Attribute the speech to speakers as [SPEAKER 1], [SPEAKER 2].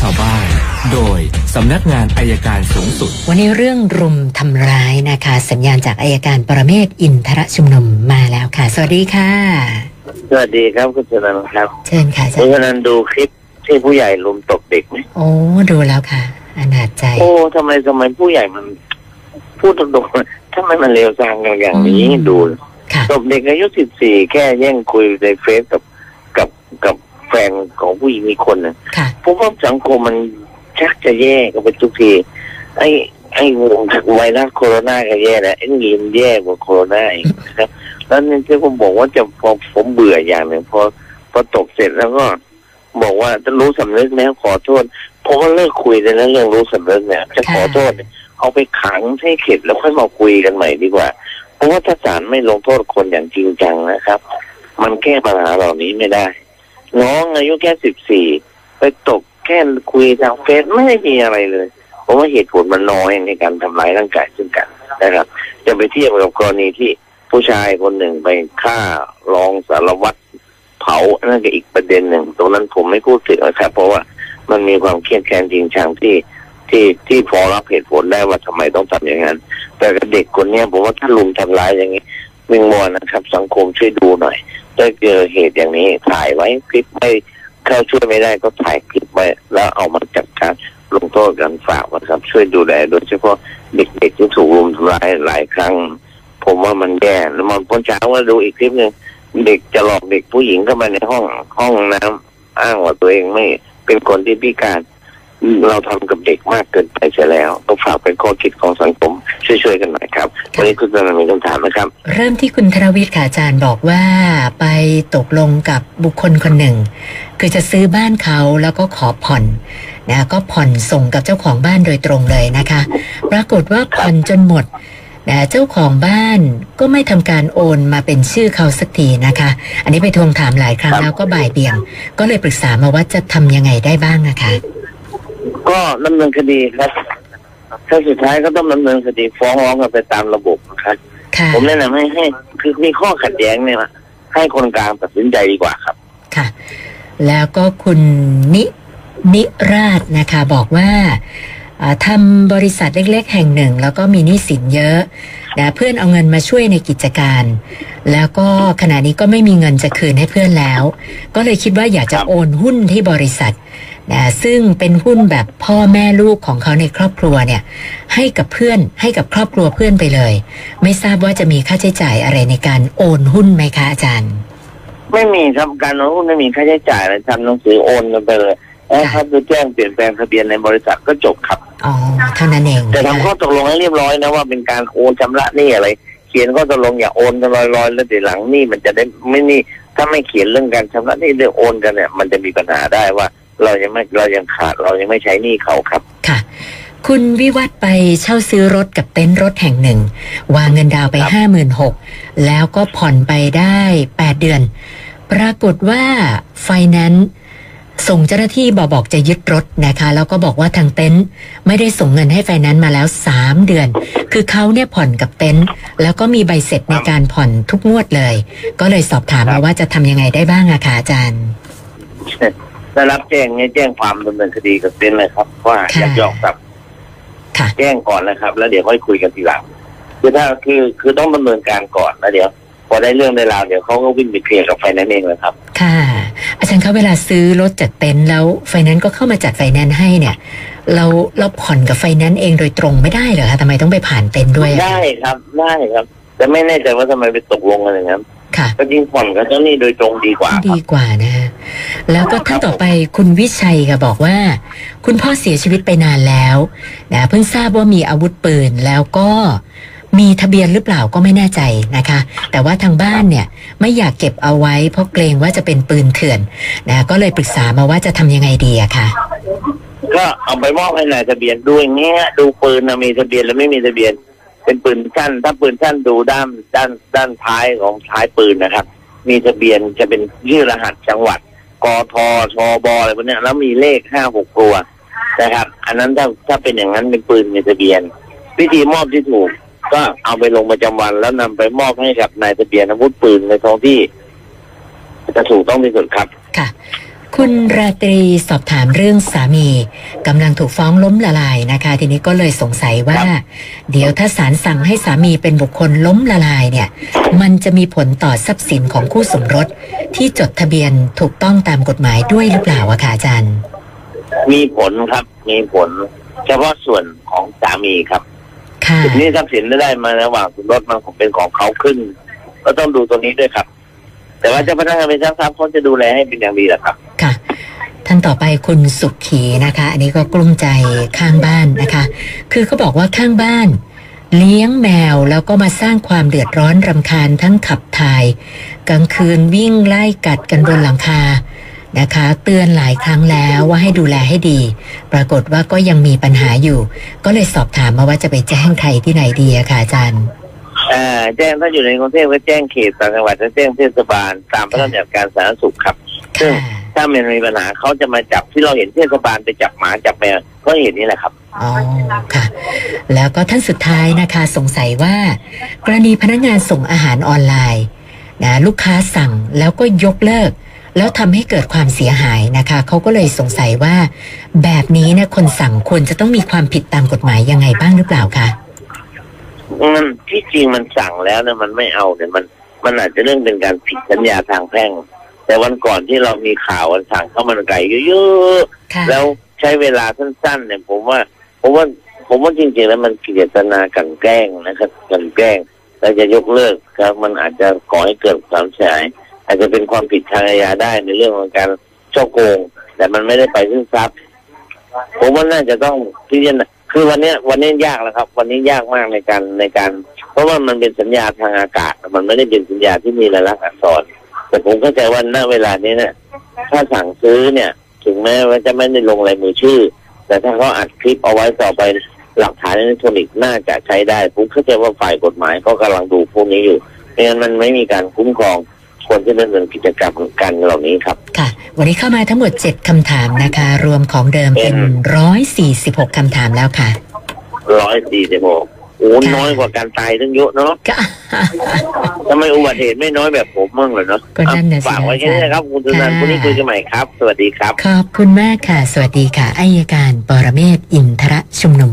[SPEAKER 1] ชาวบ้าน โดยสำนักงานอายการสูงสุด
[SPEAKER 2] วันนี้เรื่องรุมทำร้ายนะคะ สัญญาณจากอายการปรเมศวร์อินทรชุมนุมมาแล้วค่ะ สวัสดีค่ะ
[SPEAKER 3] สวัสดีครับคุณชนันท์ครับ
[SPEAKER 2] เชิญค่ะอาจา
[SPEAKER 3] คุ
[SPEAKER 2] ร
[SPEAKER 3] ณ
[SPEAKER 2] ย์
[SPEAKER 3] ชนันท์ดูคลิปที่ผู้ใหญ่ลุมตบเด็กไหม
[SPEAKER 2] โอ้ดูแล้วค่ะอนาจใจ
[SPEAKER 3] โอ้ทำไมทำไมผู้ใหญ่มันพูดตรงๆทำไมมันเลวทรามกันอย่างนี้
[SPEAKER 2] อืม
[SPEAKER 3] ดู
[SPEAKER 2] ค่ะ
[SPEAKER 3] ตบเด็กอายุสิบสี่แค่แย่งคุยในเฟซกับกับกับแฟนของผู้หญิงอีกคนนะ
[SPEAKER 2] ค่ะ
[SPEAKER 3] ผมว่าสังคมมันชักจะแย่กันไปทุกที ไอ้ไอ้วงไวรัสโคโรนาก็แย่แล้วไอ้นี่มันแย่กว่าโคโรนาอีกนะครับ แล้วนี่ที่ผมบอกว่าจะพอผมเบื่ออย่างหนึ่งพอพอตกเสร็จแล้วก็บอกว่าจะรู้สำนึกแล้วขอโทษผมว่าเลิกคุยเลยนเรื่องรู้สำนึกเนี่ยจะขอโทษเอาไปขังให้เข็ดแล้วค่อยมาคุยกันใหม่ดีกว่า เพราะว่าถ้าศาลไม่ลงโทษคนอย่างจริงจังนะครับ มันแก้ปัญหาเหล่านี้ไม่ได้ น้องอายุแค่สิบสี่ ไปตกแค่คุยทางเฟซไม่ได้มีอะไรเลยเพราะว่าเหตุผลมันน้อยในการทำร้ายร่างกายซึ่งกันนะครับ จะไปเทียบกับกรณีที่ผู้ชายคนหนึ่งไปฆ่ารองสารวัตรเผานั่นก็อีกประเด็นหนึ่ง ตรงนั้นผมไม่พูดถึงนะครับ เพราะว่ามันมีความเครียดแค้นจริงจังที่ที่ที่พอรับเหตุผลได้ว่าทำไมต้องทำอย่างนั้น แต่กับเด็กคนเนี้ยผมว่าถ้าลุมทำร้ายอย่างนี้วิงวอนนะครับ สังคมช่วยดูหน่อยถ้าเจอเหตุอย่างนี้ถ่ายไว้คลิปไม่ เข้าช่วยไม่ได้ก็ถ่ายคลิปไว้แล้วเอามาจัดการลงโทษกันฝากนะครับ ช่วยดูแลโดยเฉพาะเด็กๆที่ถูกรุมทำร้ายหลายครั้ง ผมว่ามันแย่แล้วมันพ้นเช้าว่าดูอีกคลิปหนึ่งเด็กจะหลอกเด็กผู้หญิงเข้ามาในห้องห้องน้ำอ้างว่าตัวเองไม่เป็นคนที่พิการ เราทำกับเด็กมากเกินไปเสียแล้วต้องฝากเป็นข้อคิดของสังคมช่วยๆกันหน่อยครับวันนี้คุณจะมีคำถามนะครับ
[SPEAKER 2] เริ่มที่คุณธรวิทย์ค่ะอาจารย์บอกว่าไปตกลงกับบุคคลคนหนึ่ง คือจะซื้อบ้านเขาแล้วก็ขอผ่อนนะก็ผ่อนส่งกับเจ้าของบ้านโดยตรงเลยนะคะ ปรากฏว่าผ่อนจนหมดนะเจ้าของบ้านก็ไม่ทำการโอนมาเป็นชื่อเขาสักทีนะคะ อันนี้ไปทวงถามหลายครั้ง
[SPEAKER 3] ครับ
[SPEAKER 2] แล้วก็บ่ายเบี่ยง ก็เลยปรึกษามาว่าจะทำยังไงได้บ้างนะคะ
[SPEAKER 3] ก็ดำเนินคดีครับ ถ้าสุดท้ายก็ต้องดำเนินคดีฟ้องร้องกันไปตามระบบนะครับ
[SPEAKER 2] ค่ะ
[SPEAKER 3] ผมแนะนำให้ให้คือมีข้อขัดแย้งเนี่ยนะให้คนกลางตัดสินใจดีกว่าครับ
[SPEAKER 2] ค่ะ แล้วก็คุณนินิราชนะคะ บอกว่าอ่าทำบริษัทเล็กๆ แห่งหนึ่ง แล้วก็มีหนี้สินเยอะนะเพื่อนเอาเงินมาช่วยในกิจการ แล้วก็ขณะนี้ก็ไม่มีเงินจะคืนให้เพื่อนแล้ว ก็เลยคิดว่าอยากจะ
[SPEAKER 3] ครับ
[SPEAKER 2] โอนหุ้นที่บริษัท นะซึ่งเป็นหุ้นแบบพ่อแม่ลูกของเขาในครอบครัวเนี่ยให้กับเพื่อนให้กับครอบครัวเพื่อนไปเลย ไม่ทราบว่าจะมีค่าใช้จ่ายอะไรในการโอนหุ้นไหมคะอาจารย์
[SPEAKER 3] ไม่มีครับการโอนหุ้นไม่มีค่าใช้จ่ายอะไรทำหนังสือโอนกันไปเลยแล้วครับคือแจ้งเปลี่ยนแปลงทะเบียนในบริษัทก็จบครับ
[SPEAKER 2] อ๋อเท่านั้นเอง
[SPEAKER 3] แต่
[SPEAKER 2] นะคะ
[SPEAKER 3] ทำข้อตกลงให้เรียบร้อยนะว่าเป็นการโอนชำระหนี้อะไร เขียนข้อตกลงอย่าโอนกันลอยๆแล้วเดี๋ยวหลังหนี้มันจะได้ไม่หนี่ถ้าไม่เขียนเรื่องการชำระหนี้เรื่องโอนกันเนี่ย มันจะมีปัญหาได้ว่า เรายังไม่เรายังขาดเรายังไม่ใช้หนี้เขาครับ
[SPEAKER 2] ค่ะ คุณวิวัฒน์ไปเช่าซื้อรถกับเต็นท์รถแห่งหนึ่ง วางเงินดาวน์ไป
[SPEAKER 3] ครับ
[SPEAKER 2] ห้าหมื่นหกแล้วก็ผ่อนไปได้แปดเดือน ปรากฏว่าไฟแนนซ์ส่งเจ้าหน้าที่บอกบอกจะยึดรถนะคะแล้วก็บอกว่าทางเต็นท์ไม่ได้ส่งเงินให้ไฟแนนซ์มาแล้วสามเดือน คือเขาเนี่ยผ่อนกับเต็นท์แล้วก็มีใบเสร็จในการผ่อนทุกงวดเลย ก็เลยสอบถามมาว่าจะทำยังไงได้บ้างอะคะอาจารย์
[SPEAKER 3] ได้รับแจ้งเนี่ยแจ้งความดำเนินคดีกับเต้นเลยครับ ว่า
[SPEAKER 2] ค่ะ
[SPEAKER 3] ยักยอกทรัพย์
[SPEAKER 2] ค่ะ
[SPEAKER 3] แจ้งก่อนนะครับ แล้วเดี๋ยวค่อยคุยกันทีหลังคือถ้าคือคือต้องดำเนินการก่อนแล้วเดี๋ยว พอได้เรื่องได้ราวเดี๋ยวเขาก็วิ่งไปเคลียร์กับไฟแนนซ์เองเลยครับ
[SPEAKER 2] ค่ะ อาจารย์คะเวลาซื้อรถจากเต็นท์แล้วไฟแนนซ์ก็เข้ามาจัดไฟแนนซ์ให้เนี่ย เราเราผ่อนกับไฟแนนซ์เองโดยตรงไม่ได้เหรอคะทำไมต้องไปผ่านเต็นท์ด้วยอะ
[SPEAKER 3] ได้ครับได้ครับ แต่ไม่แน่ใจว่าทำไมไปตกลงกันอย่างนั้น
[SPEAKER 2] ค่ะ
[SPEAKER 3] ก็ยิ่งผ่อนกับเจ้าหนี้โดยตรงดีกว่าค
[SPEAKER 2] ดี
[SPEAKER 3] รับ
[SPEAKER 2] กว่านะฮะ แล้วก็ท่านต่อไปคุณวิชัยค่ะบอกว่า คุณพ่อเสียชีวิตไปนานแล้วนะเพิ่งทราบว่ามีอาวุธปืนแล้วก็มีทะเบียนหรือเปล่าก็ไม่แน่ใจนะคะ แต่ว่าทางบ้านเนี่ยไม่อยากเก็บเอาไว้เพราะเกรงว่าจะเป็นปืนเถื่อนนะก็เลยปรึกษามาว่าจะทำยังไงดีอะค่ะ
[SPEAKER 3] ก็เอาไปมอบให้นายทะเบียนดูอย่างเงี้ยดูปืนนะมีทะเบียนหรือไม่มีทะเบียน เป็นปืนสั้น ถ้าปืนสั้นดูด้านด้านด้านท้ายของท้ายปืนนะครับ มีทะเบียนจะเป็นชื่อรหัสจังหวัด กทชบอะไรพวกนี้แล้วมีเลขห้าหกตัวนะครับ อันนั้นถ้าถ้าเป็นอย่างนั้นเป็นปืนมีทะเบียน วิธีมอบที่ถูก ก็เอาไปลงประจำวันแล้วนำไปมอบให้กับนายทะเบียนอาวุธปืนในท้องที่จะถูกต้องที่สุดครับ
[SPEAKER 2] ค่ะ คุณราตรีสอบถามเรื่องสามีกำลังถูกฟ้องล้มละลายนะคะ ทีนี้ก็เลยสงสัยว่า เดี๋ยวถ้าศาลสั่งให้สามีเป็นบุคคลล้มละลายเนี่ย มันจะมีผลต่อทรัพย์สินของคู่สมรส ที่จดทะเบียนถูกต้องตามกฎหมายด้วยหรือเปล่าอะคะอาจารย์
[SPEAKER 3] มีผลครับมีผล เฉพาะส่วนของสามีครับ
[SPEAKER 2] ค่ะ
[SPEAKER 3] ทีนี้ทรัพย์สินที่ได้มาระหว่างสมรสมันคงเป็นของเขาขึ้น ก็ต้องดูตัวนี้ด้วยครับ แต่ว่าเจ้าพนักงานเป็นช่างทรัพย์เขาจะดูแลให้เป็นอย่างดีแหละครับ
[SPEAKER 2] ค่ะ ท่านต่อไปคุณสุขีนะคะ อันนี้ก็กลุ้มใจข้างบ้านนะคะ คือเขาบอกว่าข้างบ้าน เลี้ยงแมวแล้วก็มาสร้างความเดือดร้อนรำคาญทั้งขับถ่าย กลางคืนวิ่งไล่กัดกันบนหลังคานะคะ เตือนหลายครั้งแล้วว่าให้ดูแลให้ดี ปรากฏว่าก็ยังมีปัญหาอยู่ ก็เลยสอบถามมาว่าจะไปแจ้งใครที่ไหนดีอะค่ะอาจารย์
[SPEAKER 3] อ่าแจ้งถ้าอยู่ในกรุงเทพก็แจ้งเขตต่างจังหวัดจะแจ้งเทศบาล ตามพระราชบัญญัติการสาธารณสุขครับซึ่ง
[SPEAKER 2] ค่ะ
[SPEAKER 3] ถ้ามันมีปัญหาเขาจะมาจับที่เราเห็นเทศบาลไปจับหมาจับแมวก็เห็นนี่แหละครับ
[SPEAKER 2] อ๋อค่ะ แล้วก็ท่านสุดท้ายนะคะ สงสัยว่า กรณีพนักงานส่งอาหารออนไลน์นะลูกค้าสั่งแล้วก็ยกเลิก แล้วทำให้เกิดความเสียหายนะคะเขาก็เลยสงสัยว่า แบบนี้เนี่ยคนสั่งควรจะต้องมีความผิดตามกฎหมายยังไงบ้างหรือเปล่าคะ
[SPEAKER 3] มันที่จริงมันสั่งแล้วนะมันไม่เอาเนี่ยมันมันอาจจะเรื่องเป็นการผิดสัญญาทางแพ่ง แต่วันก่อนที่เรามีข่าววันสั่งข้าวมันไก่เยอะ
[SPEAKER 2] ค่ะ
[SPEAKER 3] ๆแล้วใช้เวลาสั้นๆเนี่ยผมว่าผมว่าผมว่าจริงๆแล้วมันเจตนากลันแกล้งนะครับกลันแกล้งแล้วจะยกเลิกครับ มันอาจจะก่อให้เกิดความเสียหายอาจจะเป็นความผิดทางอาญาได้ในเรื่องของการช่อโกง แต่มันไม่ได้ไปซึ่งทรัพย์ผมว่าน่าจะต้องพิจารณาคือวันเนี้ยวันนี้ยากแล้วครับ วันนี้ยากมากในการในการ เพราะว่ามันเป็นสัญญาทางอากาศ มันไม่ได้เป็นสัญญาที่มีรายลักษณ์อักษร แต่ผมเข้าใจว่าณเวลานี้เนี่ยถ้าสั่งซื้อเนี่ย ถึงแม้ว่าจะไม่ได้ลงลายมือชื่อ แต่ถ้าเขาอัดคลิปเอาไว้ต่อไปหลักฐานอิเล็กทรอนิกส์น่าจะใช้ได้ผมเข้าใจว่าฝ่ายกฎหมายก็กำลังดูพวกนี้อยู่ไม่งั้นมันไม่มีการคุ้มครองคนที่ดำเนินกิจกรรมกันเหล่านี้ครับ
[SPEAKER 2] ค่ะ วันนี้เข้ามาทั้งหมด 7คำถามนะคะ รวมของเดิมเป็น 146คำถามแล้วค่ะ
[SPEAKER 3] ร้อยสี่สิบหก โอ้
[SPEAKER 2] ค่ะ
[SPEAKER 3] น้อยกว่าการตายตั้งเยอะเนาะ
[SPEAKER 2] ก็
[SPEAKER 3] ทำไมอุบัติเหตุไม่น้อยแบบผมมั่งเลยเนาะ
[SPEAKER 2] ก็นั่นน่ะสิ
[SPEAKER 3] ฝากไว้แค่นี้นะครับคุณธนัน
[SPEAKER 2] ค่ะ
[SPEAKER 3] คุณนี้คุยกันใหม่ครับ สวัสดีครับ
[SPEAKER 2] ขอบคุณมากค่ะ สวัสดีค่ะอายการปรเมศวร์อินทรชุมนุม